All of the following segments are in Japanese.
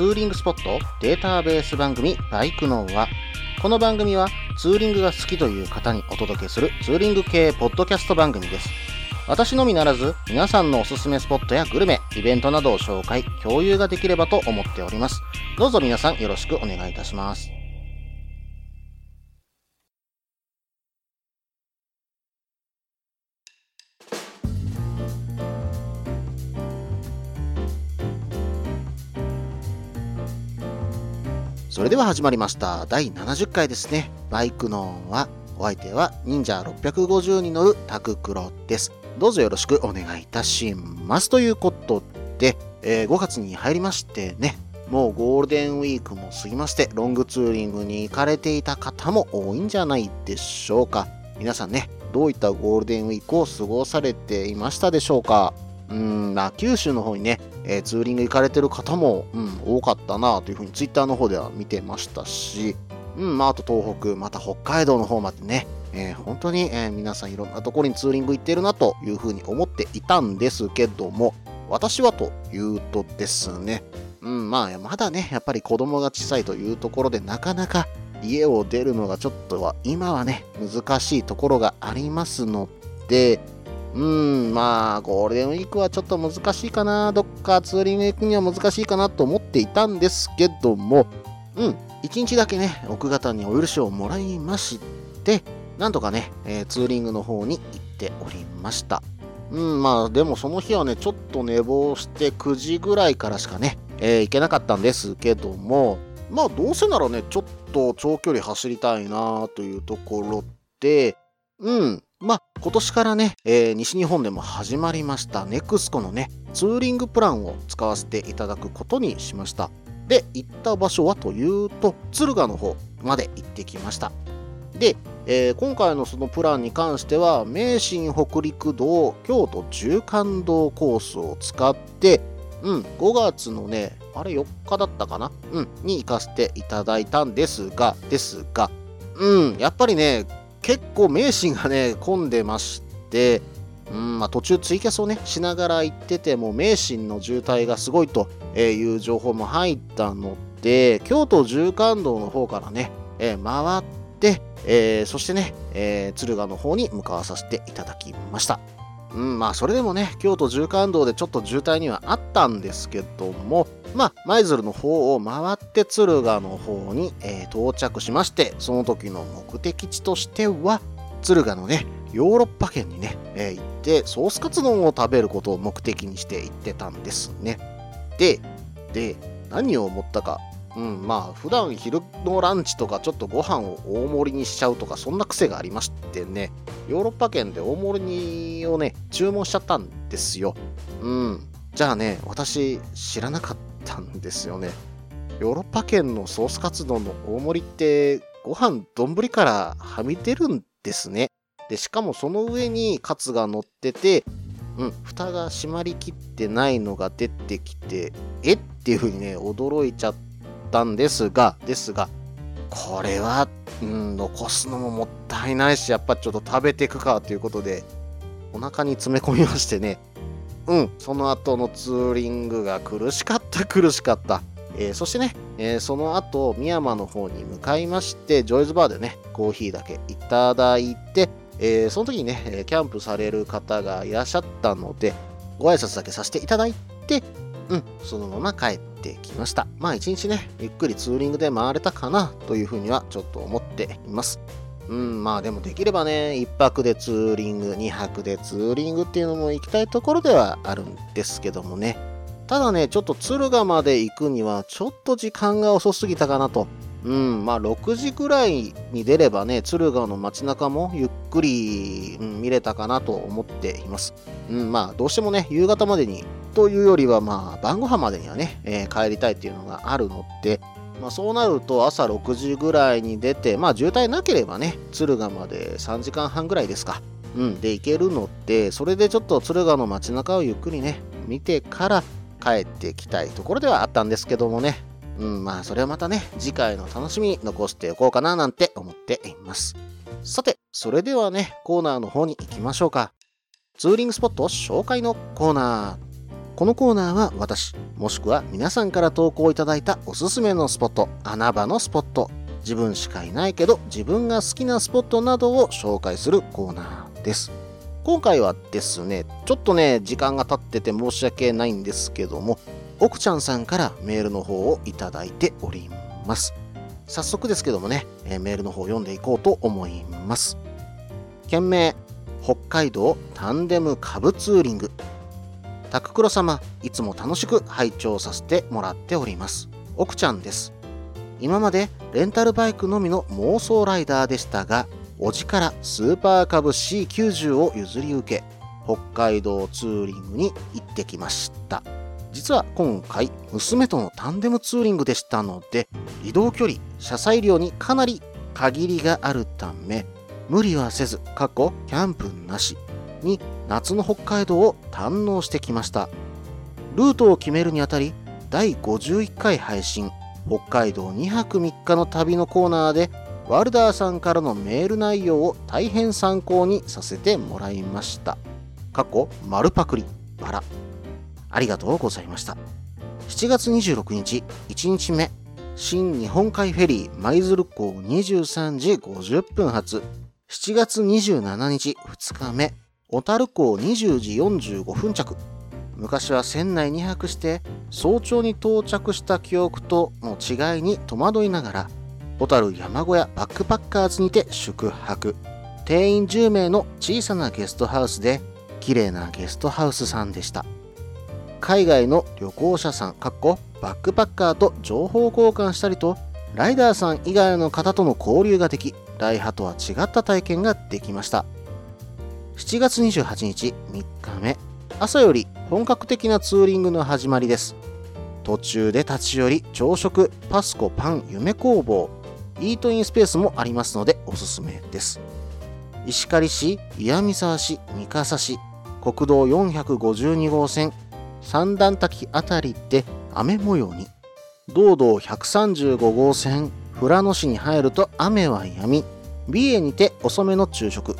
ツーリングスポットデータベース番組バイクノーは。この番組はツーリングが好きという方にお届けするツーリング系ポッドキャスト番組です。私のみならず皆さんのおすすめスポットやグルメイベントなどを紹介共有ができればと思っております。どうぞ皆さんよろしくお願いいたします。それでは始まりました。第70回ですね。バイクノンはお相手は忍者650に乗るタククロです。どうぞよろしくお願いいたします。ということで、えー、5月に入りましてねもうゴールデンウィークも過ぎましてロングツーリングに行かれていた方も多いんじゃないでしょうか。皆さんねどういったゴールデンウィークを過ごされていましたでしょうか。うん、まあ、九州の方にね、えー、ツーリング行かれてる方も、うん、多かったなというふうにツイッターの方では見てましたし、うん、まあ、あと東北、また北海道の方までね、えー、本当に、えー、皆さんいろんなところにツーリング行ってるなというふうに思っていたんですけども、私はというとですね、うん、まあ、まだね、やっぱり子供が小さいというところでなかなか家を出るのがちょっとは今はね、難しいところがありますので、うん、まあ、ゴールデンウィークはちょっと難しいかな。どっかツーリング行くには難しいかなと思っていたんですけども、うん、一日だけね、奥方にお許しをもらいまして、なんとかね、えー、ツーリングの方に行っておりました。うん、まあ、でもその日はね、ちょっと寝坊して9時ぐらいからしかね、えー、行けなかったんですけども、まあ、どうせならね、ちょっと長距離走りたいなというところで、うん、まあ、今年からね、えー、西日本でも始まりました NEXCO のね、ツーリングプランを使わせていただくことにしました。で、行った場所はというと、敦賀の方まで行ってきました。で、えー、今回のそのプランに関しては、名神北陸道京都縦貫道コースを使って、うん、5月のね、あれ4日だったかな？うん、に行かせていただいたんですが、ですが、うん、やっぱりね、結構名神がね、混んでまして、うんまあ、途中ツイキャスをね、しながら行ってても、名神の渋滞がすごいという情報も入ったので、京都縦貫道の方からね、えー、回って、えー、そしてね、えー、敦賀の方に向かわさせていただきました。うん、まあ、それでもね、京都縦貫道でちょっと渋滞にはあったんですけども、まあ、舞鶴の方を回って敦賀の方に、えー、到着しまして、その時の目的地としては、敦賀のね、ヨーロッパ圏にね、えー、行って、ソースカツ丼を食べることを目的にして行ってたんですね。で、で、何を思ったか。うん、まあ、普段昼のランチとかちょっとご飯を大盛りにしちゃうとか、そんな癖がありましてね、ヨーロッパ圏で大盛りをね、注文しちゃったんですよ。うん。じゃあね、私知らなかったんですよね。ヨーロッパ圏のソースカツ丼の大盛りってご飯丼からはみ出るんですね。で、しかもその上にカツが乗ってて、うん、蓋が閉まりきってないのが出てきて、え？っていう風にね、驚いちゃってたんですが、ですが、これは、うん、残すのももったいないし、やっぱちょっと食べていくかということで、お腹に詰め込みましてね、うん、その後のツーリングが苦しかった苦しかった。えー、そしてね、えー、その後、深山の方に向かいまして、ジョイズバーでね、コーヒーだけいただいて、えー、その時にね、キャンプされる方がいらっしゃったので、ご挨拶だけさせていただいて、うん、そのまま帰ってきました。まあ一日ね、ゆっくりツーリングで回れたかなというふうにはちょっと思っています。うん、まあでもできればね、1泊でツーリング、2泊でツーリングっていうのも行きたいところではあるんですけどもね。ただね、ちょっと敦賀まで行くにはちょっと時間が遅すぎたかなと。うん、まあ6時ぐらいに出ればね、敦賀の街中もゆっくり、うん、見れたかなと思っています。うん、まあどうしてもね、夕方までにというよりはまあ晩ご飯までにはね、えー、帰りたいっていうのがあるので、まあ、そうなると朝6時ぐらいに出て、まあ渋滞なければね、敦賀まで3時間半ぐらいですか。うん、で行けるので、それでちょっと敦賀の街中をゆっくりね、見てから帰ってきたいところではあったんですけどもね。うん、まあそれはまたね、次回の楽しみに残しておこうかななんて思っています。さて、それではね、コーナーの方に行きましょうか。ツーリングスポット紹介のコーナー。このコーナーは私、もしくは皆さんから投稿いただいたおすすめのスポット、穴場のスポット、自分しかいないけど自分が好きなスポットなどを紹介するコーナーです。今回はですね、ちょっとね、時間が経ってて申し訳ないんですけども、奥ちゃんさんからメールの方をいただいております。早速ですけどもね、えメールの方を読んでいこうと思います。件名、北海道タンデムカブツーリング。タククロ様、いつも楽しく拝聴させてもらっております。奥ちゃんです。今までレンタルバイクのみの妄想ライダーでしたが、おじからスーパーカブ C90 を譲り受け、北海道ツーリングに行ってきました。実は今回、娘とのタンデムツーリングでしたので、移動距離、車載量にかなり限りがあるため、無理はせず、過去キャンプなしに夏の北海道を堪能してきました。ルートを決めるにあたり、第51回配信、北海道2泊3日の旅のコーナーでワルダーさんからのメール内容を大変参考にさせてもらいました。過去、丸パクリ、バラ。ありがとうございました。7月26日、1日目、新日本海フェリー舞鶴港23時50分発。7月27日、2日目、小樽港20時45分着。昔は船内に泊して早朝に到着した記憶との違いに戸惑いながら小樽山小屋バックパッカーズにて宿泊。定員10名の小さなゲストハウスで綺麗なゲストハウスさんでした。海外の旅行者さんかっこバックパッカーと情報交換したりとライダーさん以外の方との交流ができライハとは違った体験ができました。7月28日3日目。朝より本格的なツーリングの始まりです。途中で立ち寄り朝食パスコパン夢工房。イートインスペースもありますのでおすすめです。石狩市、岩見沢市、三笠市、国道452号線、三段滝あたりで雨模様に、道道135号線、富良野市に入ると雨は止み、美瑛にて遅めの昼食、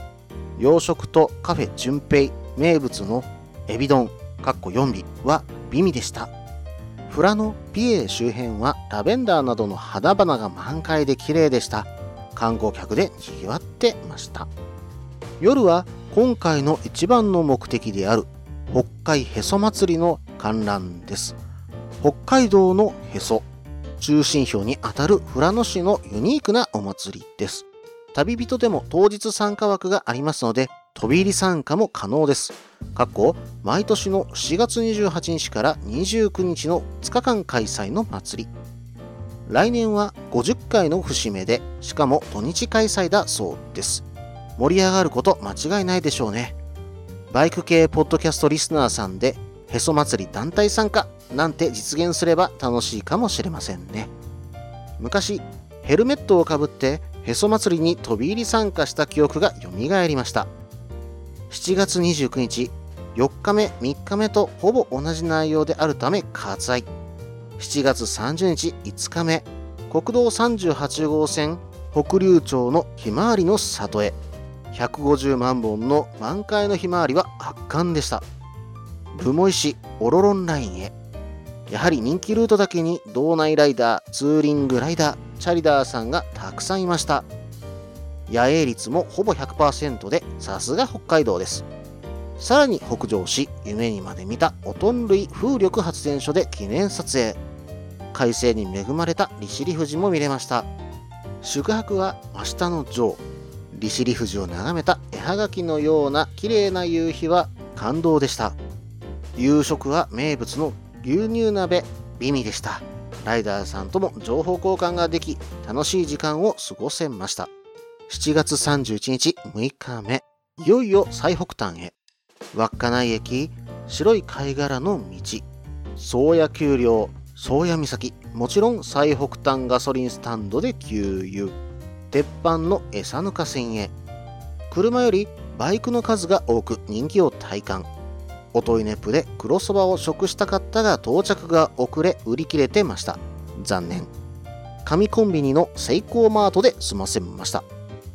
洋食とカフェ純平名物のエビ丼、かっこ4尾は美味でした。富良野美瑛周辺はラベンダーなどの花々が満開で綺麗でした。観光客で賑わってました。夜は今回の一番の目的である北海へそ祭りの観覧です。北海道のへそ中心標にあたる富良野市のユニークなお祭りです。旅人でも当日参加枠がありますので飛び入り参加も可能です。過去、毎年の4月28日から29日の2日間開催の祭り。来年は50回の節目で、しかも土日開催だそうです。盛り上がること間違いないでしょうね。バイク系ポッドキャストリスナーさんで、へそ祭り団体参加なんて実現すれば楽しいかもしれませんね。昔、ヘルメットをかぶってへそ祭りに飛び入り参加した記憶が蘇りました。7月29日、4日目、3日目とほぼ同じ内容であるため割愛。7月30日、5日目、国道38号線、北竜町のひまわりの里へ。150万本の満開のひまわりは圧巻でした。留萌市オロロンラインへ。やはり人気ルートだけに道内ライダー、ツーリングライダー、チャリダーさんがたくさんいました。野営率もほぼ100%でさすが北海道です。さらに北上し、夢にまで見たオトン類風力発電所で記念撮影。快晴に恵まれた利尻富士も見れました。宿泊は真下の城。利尻富士を眺めた絵はがきのような綺麗な夕日は感動でした。夕食は名物の牛乳鍋美味でした。ライダーさんとも情報交換ができ、楽しい時間を過ごせました。7月31日6日目、いよいよ最北端へ。稚内駅、白い貝殻の道、宗谷丘陵、宗谷岬、もちろん最北端ガソリンスタンドで給油、鉄板の餌ぬか線へ。車よりバイクの数が多く人気を体感。おトイネプで黒そばを食したかったが到着が遅れ売り切れてました。残念。紙コンビニのセイコーマートで済ませました。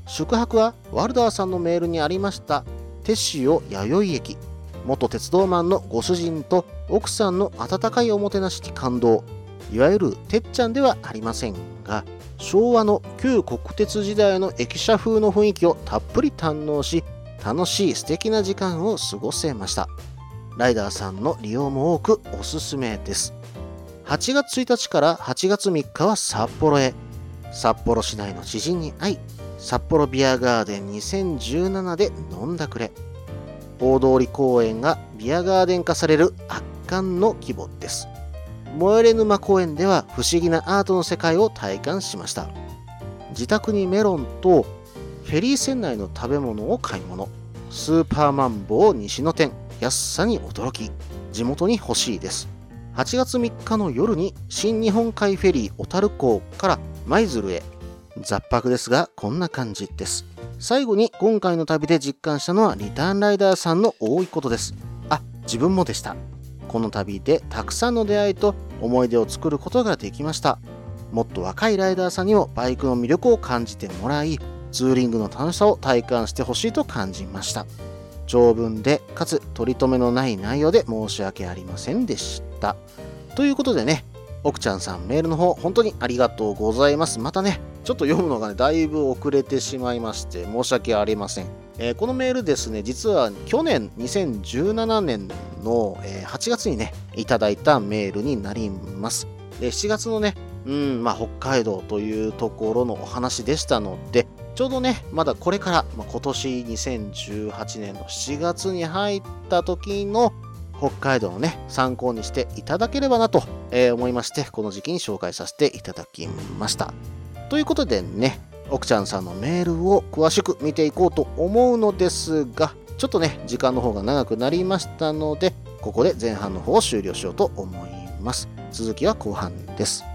宿泊はワルダーさんのメールにありましたテッシオ弥生駅元鉄道マンのご主人と奥さんの温かいおもてなしに感動いわゆるてっちゃんではありませんが昭和の旧国鉄時代の駅舎風の雰囲気をたっぷり堪能し楽しい素敵な時間を過ごせましたライダーさんの利用も多くおすすめです。8月1日から8月3日は札幌へ。札幌市内の知人に会い札幌ビアガーデン2017で飲んだくれ。大通公園がビアガーデン化される圧巻の規模です。燃えれ沼公園では不思議なアートの世界を体感しました。自宅にメロンとフェリー船内の食べ物を買い物。スーパーマンボウ西の店。安さに驚き地元に欲しいです。8月3日の夜に新日本海フェリー小樽港から舞鶴へ。雑白ですがこんな感じです。最後に今回の旅で実感したのはリターンライダーさんの多いことです。あ自分もでした。この旅でたくさんの出会いと思い出を作ることができました。もっと若いライダーさんにもバイクの魅力を感じてもらいツーリングの楽しさを体感してほしいと感じました。長文でかつ取り留めのない内容で申し訳ありませんでした。ということでね奥ちゃんさんメールの方本当にありがとうございます。またねちょっと読むのがねだいぶ遅れてしまいまして申し訳ありません。えー、このメールですね、実は去年2017年の、え、8月にね、いただいたメールになります。で7月のね、うん、まあ、北海道というところのお話でしたので、ちょうどね、まだこれから、まあ、今年2018年の7月に入った時の北海道をね、参考にしていただければなと、えー、思いまして、この時期に紹介させていただきました。ということでね、奥ちゃんさんのメールを詳しく見ていこうと思うのですが、ちょっとね、時間の方が長くなりましたので、ここで前半の方を終了しようと思います。続きは後半です。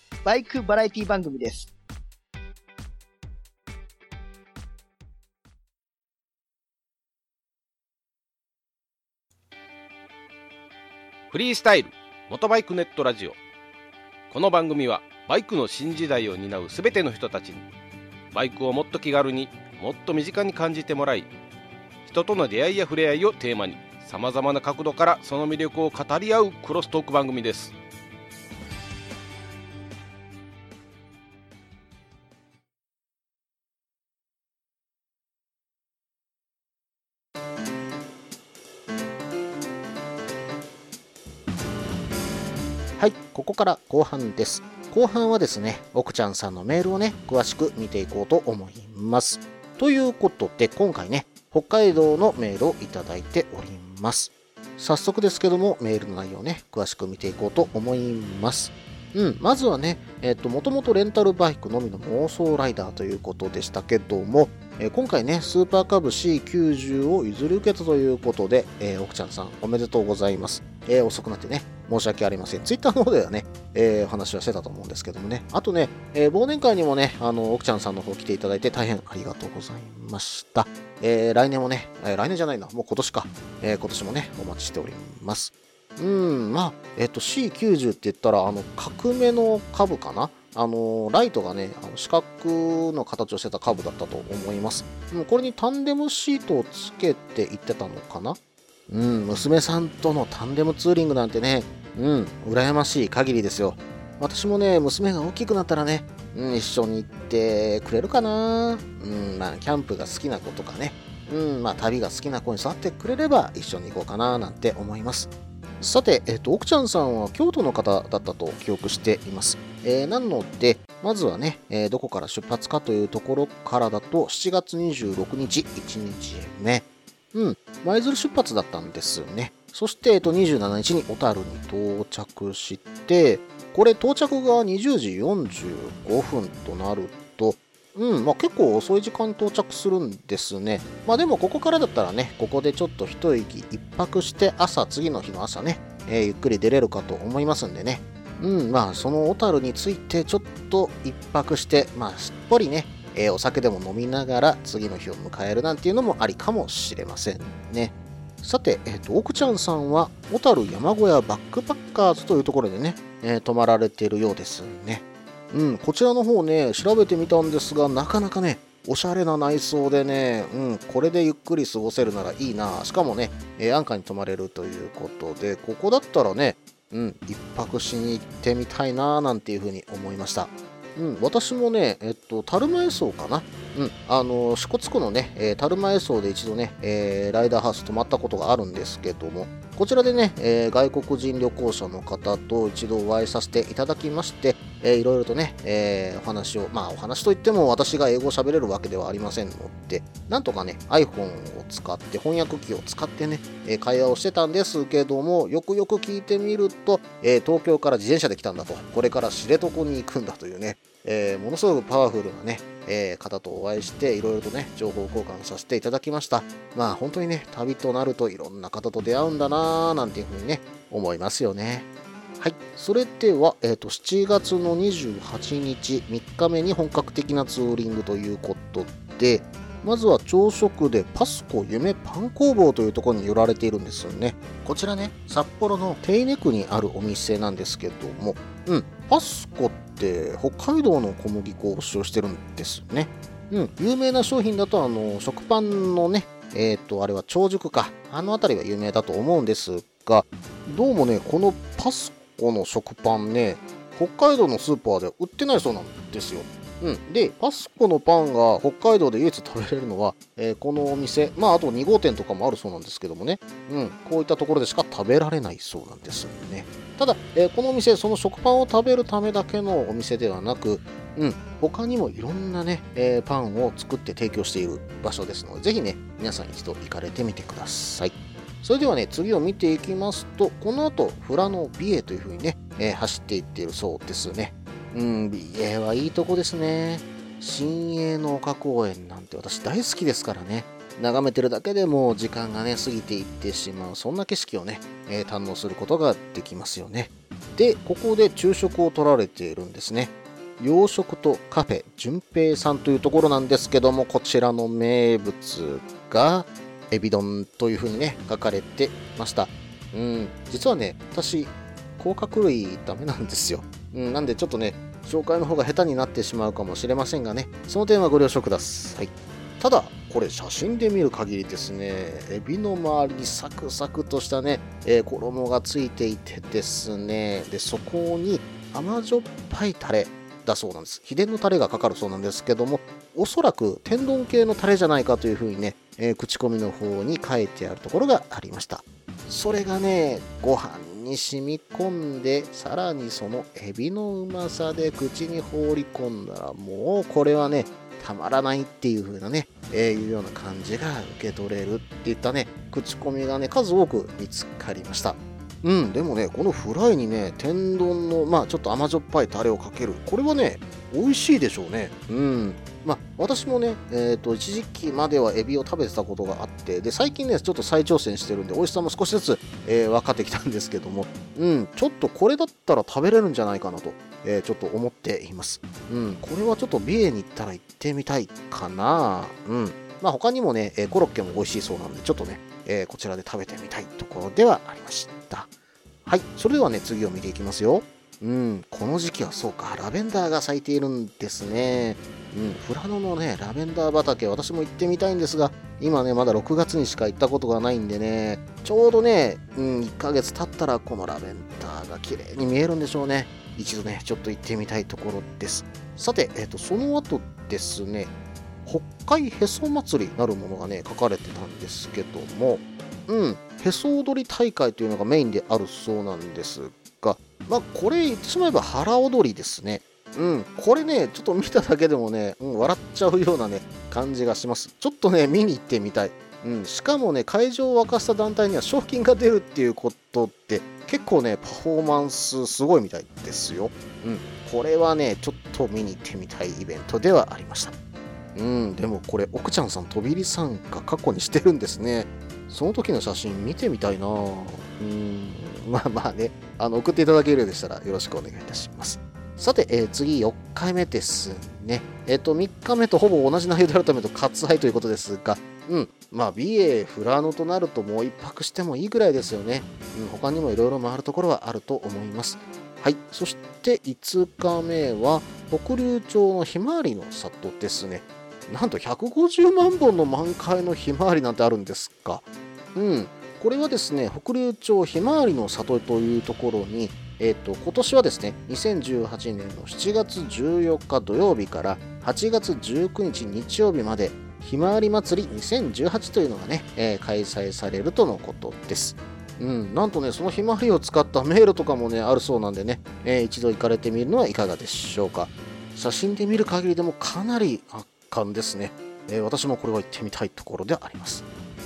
バイクバラエティ番組です。フリースタイル元バイクネットラジオこの番組はバイクの新時代を担う全ての人たちにバイクをもっと気軽にもっと身近に感じてもらい人との出会いや触れ合いをテーマにさまざまな角度からその魅力を語り合うクロストーク番組ですここから後半です。後半はですね、奥ちゃんさんのメールをね、詳しく見ていこうと思います。ということで、今回ね、北海道のメールをいただいております。早速ですけども、メールの内容ね、詳しく見ていこうと思います。うん、まずはね、えっ、と、もともとレンタルバイクのみの妄想ライダーということでしたけども、え、今回ね、スーパーカブ C90 を譲り受けたということで、えー、奥ちゃんさんおめでとうございます。えー、遅くなってね、申し訳ありません。ツイッターの方ではね、えー、お話はしてたと思うんですけどもね。あとね、えー、忘年会にもね、あの、奥ちゃんさんの方来ていただいて大変ありがとうございました。えー、来年もね、え、来年じゃないな、もう今年か。え、今年もね、お待ちしております。うん、まあ、えっ、と、C90 って言ったら、あの、角目の株かなあのライトがね、あの四角の形をしてたカーブだったと思います。これにタンデムシートをつけていってたのかなうん、娘さんとのタンデムツーリングなんてね、うん、羨ましい限りですよ。私もね、娘が大きくなったらね、うん、一緒に行ってくれるかなうん、まあ、キャンプが好きな子とかね、うん、まあ、旅が好きな子に育ってくれれば一緒に行こうかななんて思います。さて、えっ、と、奥ちゃんさんは京都の方だったと記憶しています。えー、なので、まずはね、えー、どこから出発かというところからだと、7月26日、1日目。うん、舞鶴出発だったんですよね。そして、えっと、27日に小樽に到着して、これ到着が20時45分となると、うん、まあ結構遅い時間到着するんですね。まあでもここからだったらね、ここでちょっと一息一泊して朝、次の日の朝ね、えーゆっくり出れるかと思いますんでね。うん、まあその小樽についてちょっと一泊して、まあすっぽりね、えーお酒でも飲みながら次の日を迎えるなんていうのもありかもしれませんね。さて、えっ、と、奥ちゃんさんは、小樽山小屋バックパッカーズというところでね、えー泊まられているようですね。うん、こちらの方ね、調べてみたんですが、なかなかね、おしゃれな内装でね、うん、これでゆっくり過ごせるならいいな。しかもね、えー安価に泊まれるということで、ここだったらね、うん、一泊しに行ってみたいな、なんていうふうに思いました。うん、私もね、えっと、タルマ輸送かな。うん、あの、支笏湖のね、えー、樽前荘で一度ね、えーライダーハウス泊まったことがあるんですけども、こちらでね、えー外国人旅行者の方と一度お会いさせていただきまして、えーいろいろとね、えーお話を、まあお話といっても私が英語を喋れるわけではありませんので、なんとかね、iPhone を使って、翻訳機を使ってね、えー会話をしてたんですけども、よくよく聞いてみると、えー東京から自転車で来たんだと、これから知床に行くんだというね、えーものすごくパワフルなね、えー方とお会いして、いろいろとね、情報交換させていただきました。まあ本当にね、旅となるといろんな方と出会うんだなぁ、なんていうふうにね、思いますよね。はい。それでは、えっ、と、7月の28日、3日目に本格的なツーリングということで、まずは朝食でパスコ夢パン工房というところに寄られているんですよね。こちらね、札幌の手稲区にあるお店なんですけども、うん、パスコって北海道の小麦粉を使用してるんですね。うん、有名な商品だと、あの、食パンのね、えっ、と、あれは長熟か。あの辺りが有名だと思うんですが、どうもね、このパスコの食パンね、北海道のスーパーでは売ってないそうなんですよ。うん、で、パスコのパンが北海道で唯一食べれるのは、えーこのお店、まあ、あと2号店とかもあるそうなんですけどもね、うん、こういったところでしか食べられないそうなんですよね。ただ、えーこのお店、その食パンを食べるためだけのお店ではなく、うん、他にもいろんなね、えーパンを作って提供している場所ですので、ぜひね、皆さん一度行かれてみてください。それではね、次を見ていきますと、この後、富良野美瑛という風にね、えー走っていっているそうですね。うん、美瑛はいいとこですね。新栄の丘公園なんて私大好きですからね。眺めてるだけでも時間がね、過ぎていってしまう、そんな景色をね、えー堪能することができますよね。で、ここで昼食を取られているんですね。洋食とカフェ純平さんというところなんですけども、こちらの名物が、エビ丼というふうにね、書かれてました。うん、実はね、私、甲殻類ダメなんですよ。うん、なんでちょっとね、紹介の方が下手になってしまうかもしれませんがね、その点はご了承ください。ただ、これ写真で見る限りですね、エビの周りにサクサクとしたね、えー衣がついていてですね、で、そこに甘じょっぱいタレだそうなんです。秘伝のタレがかかるそうなんですけども、おそらく天丼系のタレじゃないかというふうにね、えー口コミの方に書いてあるところがありました。それがね、ご飯に染み込んで、さらにそのエビのうまさで口に放り込んだら、もうこれはね、たまらないっていう風なね、えーいうような感じが受け取れるっていったね、口コミがね、数多く見つかりました。うん、でもね、このフライにね、天丼の、まあちょっと甘じょっぱいタレをかける。これはね、美味しいでしょうね。うん。まあ私もね、えっ、と、一時期まではエビを食べてたことがあって、で、最近ね、ちょっと再挑戦してるんで、美味しさも少しずつ、えー分かってきたんですけども、うん、ちょっとこれだったら食べれるんじゃないかなと、えーちょっと思っています。うん、これはちょっと美瑛に行ったら行ってみたいかな。うん。まあ他にもね、えーコロッケも美味しいそうなんで、ちょっとね、えこちらで食べてみたいところではありました。はい、それではね、次を見ていきますよ。うん、この時期はそうか、ラベンダーが咲いているんですね。うん、富良野のね、ラベンダー畑、私も行ってみたいんですが、今ね、まだ6月にしか行ったことがないんでね、ちょうどね、うん、1ヶ月経ったら、このラベンダーが綺麗に見えるんでしょうね。一度ね、ちょっと行ってみたいところです。さて、えっ、と、その後ですね、北海へそ祭りなるものがね、書かれてたんですけども、うん、へそ踊り大会というのがメインであるそうなんですが、まあ、これ言ってしまえば腹踊りですね。うん、これね、ちょっと見ただけでもね、うん、笑っちゃうようなね、感じがします。ちょっとね、見に行ってみたい。うん、しかもね、会場を沸かした団体には賞金が出るっていうことって、結構ね、パフォーマンスすごいみたいですよ。うん、これはね、ちょっと見に行ってみたいイベントではありました。うん、でもこれ、奥ちゃんさん飛び入り参加過去にしてるんですね。その時の写真見てみたいなうん、まあまあね、あの、送っていただけるようでしたらよろしくお願いいたします。さて、えー次4回目ですね。えっ、と、3日目とほぼ同じ内容であるためと割愛ということですが、うん、まあ、美瑛フラノとなるともう一泊してもいいぐらいですよね。うん、他にもいろいろ回るところはあると思います。はい、そして5日目は北竜町のひまわりの里ですね。なんと150万本の満開のひまわりなんてあるんですか。うん、これはですね、北竜町ひまわりの里というところに、えっ、と、今年はですね、2018年の7月14日土曜日から8月19日日曜日まで、ひまわり祭り2018というのがね、えー開催されるとのことです。うん、なんとね、そのひまわりを使った迷路とかもね、あるそうなんでね、えー一度行かれてみるのはいかがでしょうか。写真で見る限りでもかなり圧巻ですね。えー私もこれは行ってみたいところであります。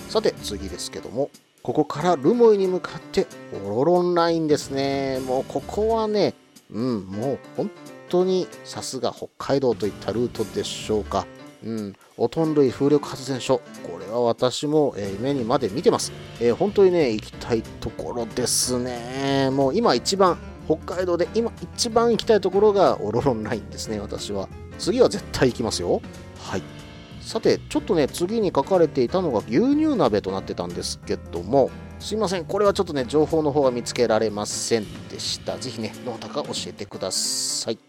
さて、次ですけども、ここからルモイに向かってオロロンラインですね。もうここはね、うん、もう本当にさすが北海道といったルートでしょうか。うん、オトン類風力発電所、これは私も、えー夢にまで見てます。えー本当にね、行きたいところですね。もう今一番、北海道で今一番行きたいところがオロロンラインですね、私は。次は絶対行きますよ。はい。さて、ちょっとね、次に書かれていたのが牛乳鍋となってたんですけども、すいません、これはちょっとね、情報の方は見つけられませんでした。ぜひね、どなたか教えてください。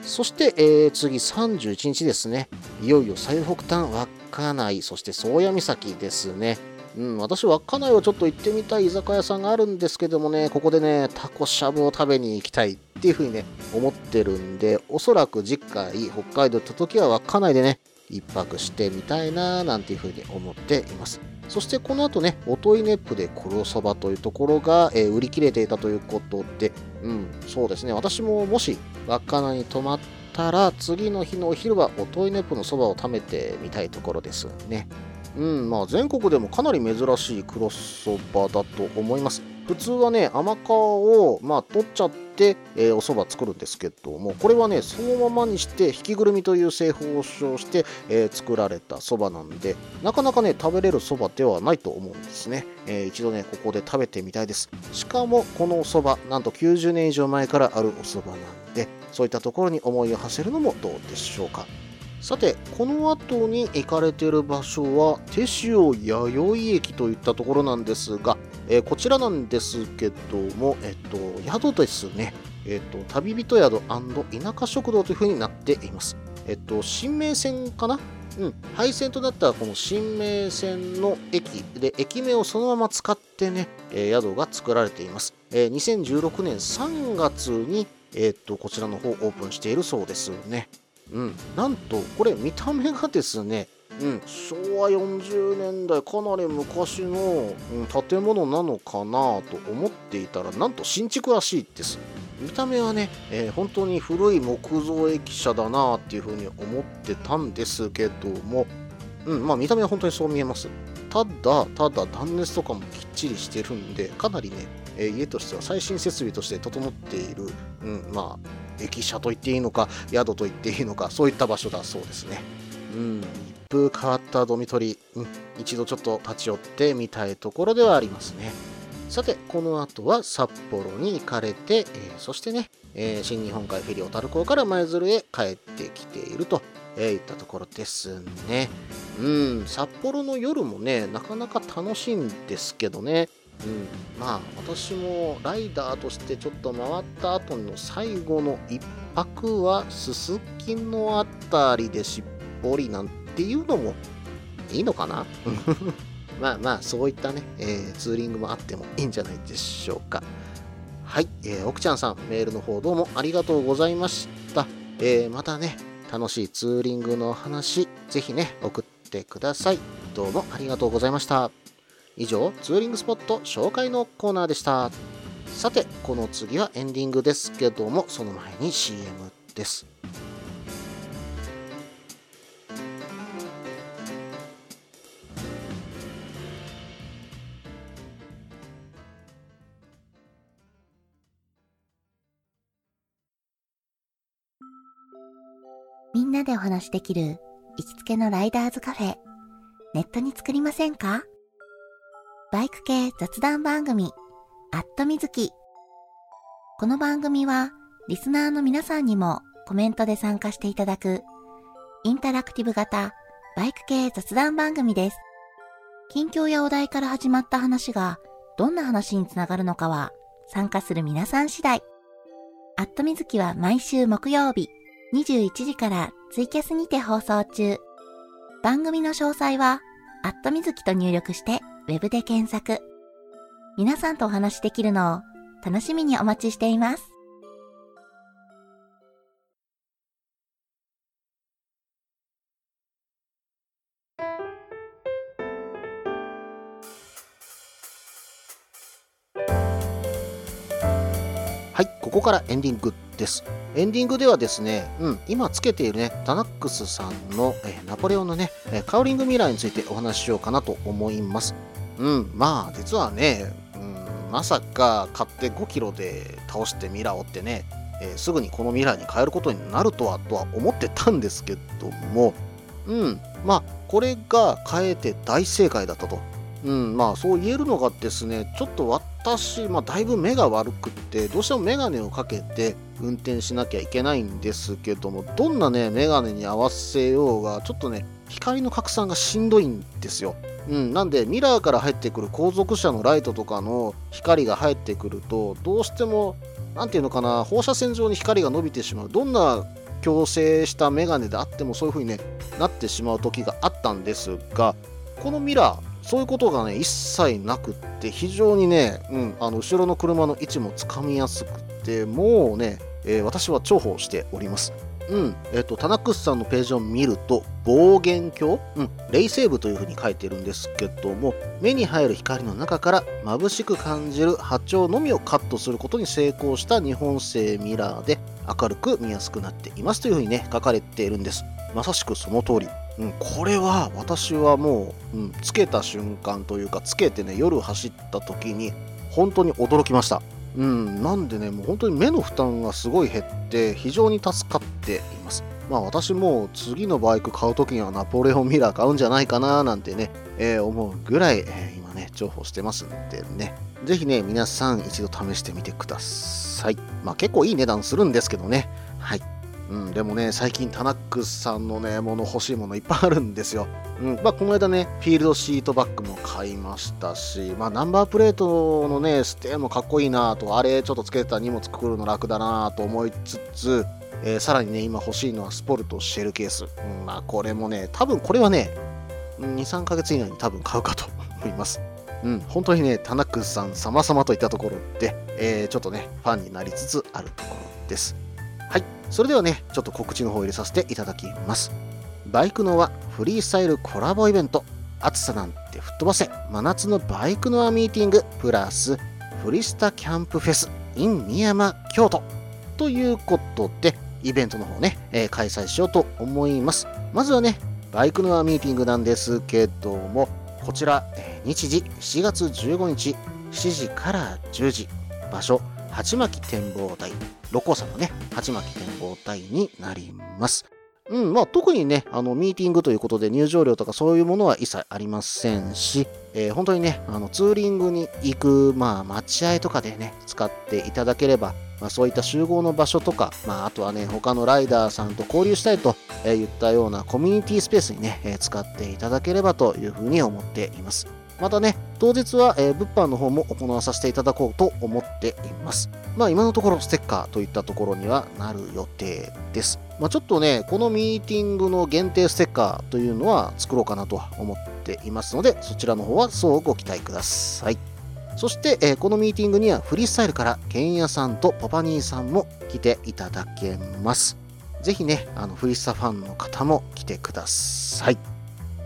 そして、えー次31日ですね。いよいよ最北端稚内、そして宗谷岬ですね。うん、私、稚内をちょっと行ってみたい居酒屋さんがあるんですけどもね、ここでね、タコしゃぶを食べに行きたいっていうふうにね、思ってるんで、おそらく次回、北海道行った時は稚内でね、一泊してみたいななんていうふうに思っています。そしてこの後ね、おといネップで黒そばというところが、えー売り切れていたということで、うん、そうですね、私ももし稚内に泊まったら、次の日のお昼はおといネップのそばを食べてみたいところですね。うん、まあ全国でもかなり珍しい黒そばだと思います。普通はね、甘皮を、まあ、取っちゃって、えーお蕎麦作るんですけども、これはね、そのままにして、引きぐるみという製法を使用して、えー作られた蕎麦なんで、なかなかね、食べれる蕎麦ではないと思うんですね。えー一度ね、ここで食べてみたいです。しかも、このお蕎麦、なんと90年以上前からあるお蕎麦なんで、そういったところに思いを馳せるのもどうでしょうか。さて、この後に行かれている場所は、手塩弥生駅といったところなんですが、えーこちらなんですけども、えっと、宿ですね。えっと、旅人宿田舎食堂という風になっています。えっと、新名線かな？うん、廃線となったこの新名線の駅で駅名をそのまま使ってね、え宿が作られています。えー2016年3月に、えっとこちらの方オープンしているそうですね。うん、なんとこれ見た目がですね、うん、昭和40年代かなり昔の、うん建物なのかなと思っていたらなんと新築らしいです。見た目はね、えー本当に古い木造駅舎だなっていうふうに思ってたんですけども、うん、まあ見た目は本当にそう見えます。ただただ断熱とかもきっちりしてるんでかなりね、えー家としては最新設備として整っている、うん、まあ駅舎と言っていいのか宿と言っていいのかそういった場所だそうですね。うん。風変わったドミトリ、うん、一度ちょっと立ち寄ってみたいところではありますね。さてこの後は札幌に行かれて、えーそしてね、えー新日本海フェリー小樽港から舞鶴へ帰ってきていると、えーいったところですね。うん。札幌の夜もねなかなか楽しいんですけどね。うん、まあ私もライダーとしてちょっと回った後の最後の一泊はすすきのあたりでしっぽりなんていうのもいいのかな？まあまあそういったね、えーツーリングもあってもいいんじゃないでしょうか。はい、えー奥ちゃんさんメールの方どうもありがとうございました、えーまたね楽しいツーリングの話ぜひね送ってください。どうもありがとうございました。以上ツーリングスポット紹介のコーナーでした。さてこの次はエンディングですけどもその前に CM です。でお話しできる行きつけのライダーズカフェ、ネットに作りませんか？バイク系雑談番組、アットみずき。この番組は、リスナーの皆さんにもコメントで参加していただく、インタラクティブ型バイク系雑談番組です。近況やお題から始まった話が、どんな話につながるのかは、参加する皆さん次第。アットみずきは毎週木曜日、21時からツイキャスにて放送中。番組の詳細は、アットみずきと入力して、ウェブで検索。皆さんとお話しできるのを楽しみにお待ちしています。はい、ここからエンディングです。エンディングではですね、うん、今つけているね、タナックスさんの、えナポレオンのね、カウリングミラーについてお話ししようかなと思います。うん、まあ、実はね、うん、まさか買って5キロで倒してミラーをってね、えーすぐにこのミラーに変えることになるとはとは思ってたんですけども、うん、まあ、これが変えて大正解だったと。うん、まあそう言えるのがですね、ちょっと私、まあだいぶ目が悪くって、どうしてもメガネをかけて運転しなきゃいけないんですけども、どんなね、メガネに合わせようが、ちょっとね、光の拡散がしんどいんですよ。うん、なんでミラーから入ってくる後続車のライトとかの光が入ってくると、どうしても、なんていうのかな、放射線上に光が伸びてしまう。どんな矯正したメガネであってもそういう風に、ね、なってしまう時があったんですが、このミラー、そういうことがね、一切なくって、非常にね、うん、あの後ろの車の位置もつかみやすくて、もうね、えー私は重宝しております。うん、えっ、と、タナクスさんのページを見ると、望遠鏡、うん、レイセーブというふうに書いてるんですけども、目に入る光の中から眩しく感じる波長のみをカットすることに成功した日本製ミラーで明るく見やすくなっていますというふうにね、書かれているんです。まさしくその通り。うん、これは私はもう、うん、つけた瞬間というかつけてね夜走った時に本当に驚きました。うんなんでねもう本当に目の負担がすごい減って非常に助かっています。まあ私も次のバイク買う時にはナポレオンミラー買うんじゃないかななんてね、えー思うぐらい、えー今ね重宝してますんでね。ぜひね皆さん一度試してみてください。まあ結構いい値段するんですけどね。はい。うん、でもね、最近タナックスさんのね、もの欲しいものいっぱいあるんですよ。うん、まあ、この間ね、フィールドシートバッグも買いましたし、まあ、ナンバープレートのね、ステーもかっこいいなと、あれちょっとつけてた荷物くるの楽だなと思いつつ、えーさらにね、今欲しいのはスポルトシェルケース。うん、まあ、これもね、多分これはね、2、3ヶ月以内に多分買うかと思います。うん、本当にね、タナックスさん様々といったところで、えーちょっとね、ファンになりつつあるところです。はい。それではね、ちょっと告知の方を入れさせていただきます。バイクの輪フリースタイルコラボイベント。暑さなんて吹っ飛ばせ。真夏のバイクの輪ミーティング。プラス、フリスタキャンプフェス in 宮山京都。ということで、イベントの方ね、えー開催しようと思います。まずはね、バイクの輪ミーティングなんですけども、こちら、えー日時7月15日7時から10時。場所、鉢巻展望台。六甲山のね、鉢巻展望台になります。うん、まあ特にね、あの、ミーティングということで入場料とかそういうものは一切ありませんし、えー本当にね、あの、ツーリングに行く、まあ、待合とかでね、使っていただければ、まあ、そういった集合の場所とか、まあ、あとはね、他のライダーさんと交流したいと、え言ったようなコミュニティスペースにね、え使っていただければというふうに思っています。またね、当日は、えー物販の方も行わさせていただこうと思っています。まあ今のところステッカーといったところにはなる予定です。まあちょっとね、このミーティングの限定ステッカーというのは作ろうかなとは思っていますので、そちらの方はそうご期待ください。そして、えーこのミーティングにはフリースタイルからケンヤさんとパパニーさんも来ていただけます。ぜひね、あのフリスタファンの方も来てください。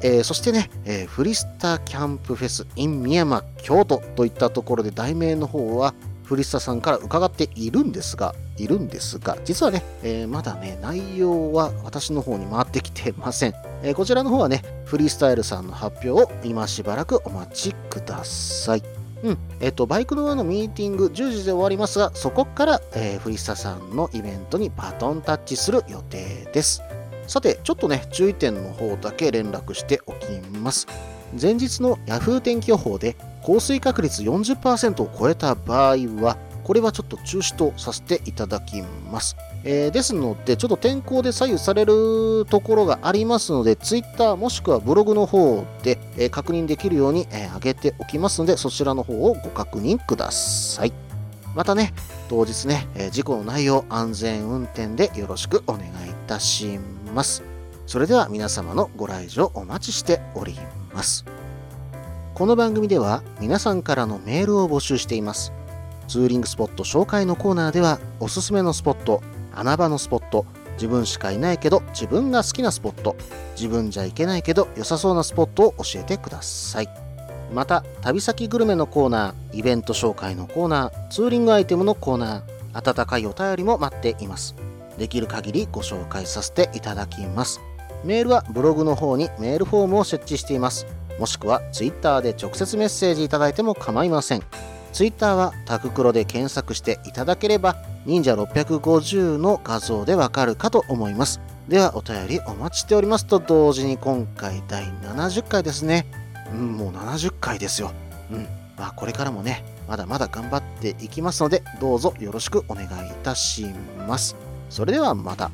えーそしてね、えーフリスタキャンプフェス in 宮山京都といったところで題名の方はフリスタさんから伺っているんですが、いるんですが、実はね、えーまだね、内容は私の方に回ってきてません。えこちらの方はね、フリースタイルさんの発表を今しばらくお待ちください。うん。えっ、と、バイクの輪のミーティング10時で終わりますが、そこから、えーフリスタさんのイベントにバトンタッチする予定です。さて、ちょっとね、注意点の方だけ連絡しておきます。前日の Yahoo 天気予報で降水確率40%を超えた場合は、これはちょっと中止とさせていただきます。えーですので、ちょっと天候で左右されるところがありますので、Twitter もしくはブログの方で、え確認できるように、えー上げておきますので、そちらの方をご確認ください。またね、当日ね、え事故の内容、安全運転でよろしくお願いいたしますます。それでは皆様のご来場お待ちしております。この番組では皆さんからのメールを募集しています。ツーリングスポット紹介のコーナーではおすすめのスポット、穴場のスポット、自分しかいないけど自分が好きなスポット、自分じゃ行けないけど良さそうなスポットを教えてください。また、旅先グルメのコーナー、イベント紹介のコーナー、ツーリングアイテムのコーナー、温かいお便りも待っています。できる限りご紹介させていただきます。メールはブログの方にメールフォームを設置しています。もしくは Twitter で直接メッセージいただいても構いません。Twitter はタククロで検索していただければ忍者650の画像でわかるかと思います。ではお便りお待ちしておりますと同時に今回第70回ですね。うん、もう70回ですよ。うん。まあこれからもね、まだまだ頑張っていきますので、どうぞよろしくお願いいたします。それではまた。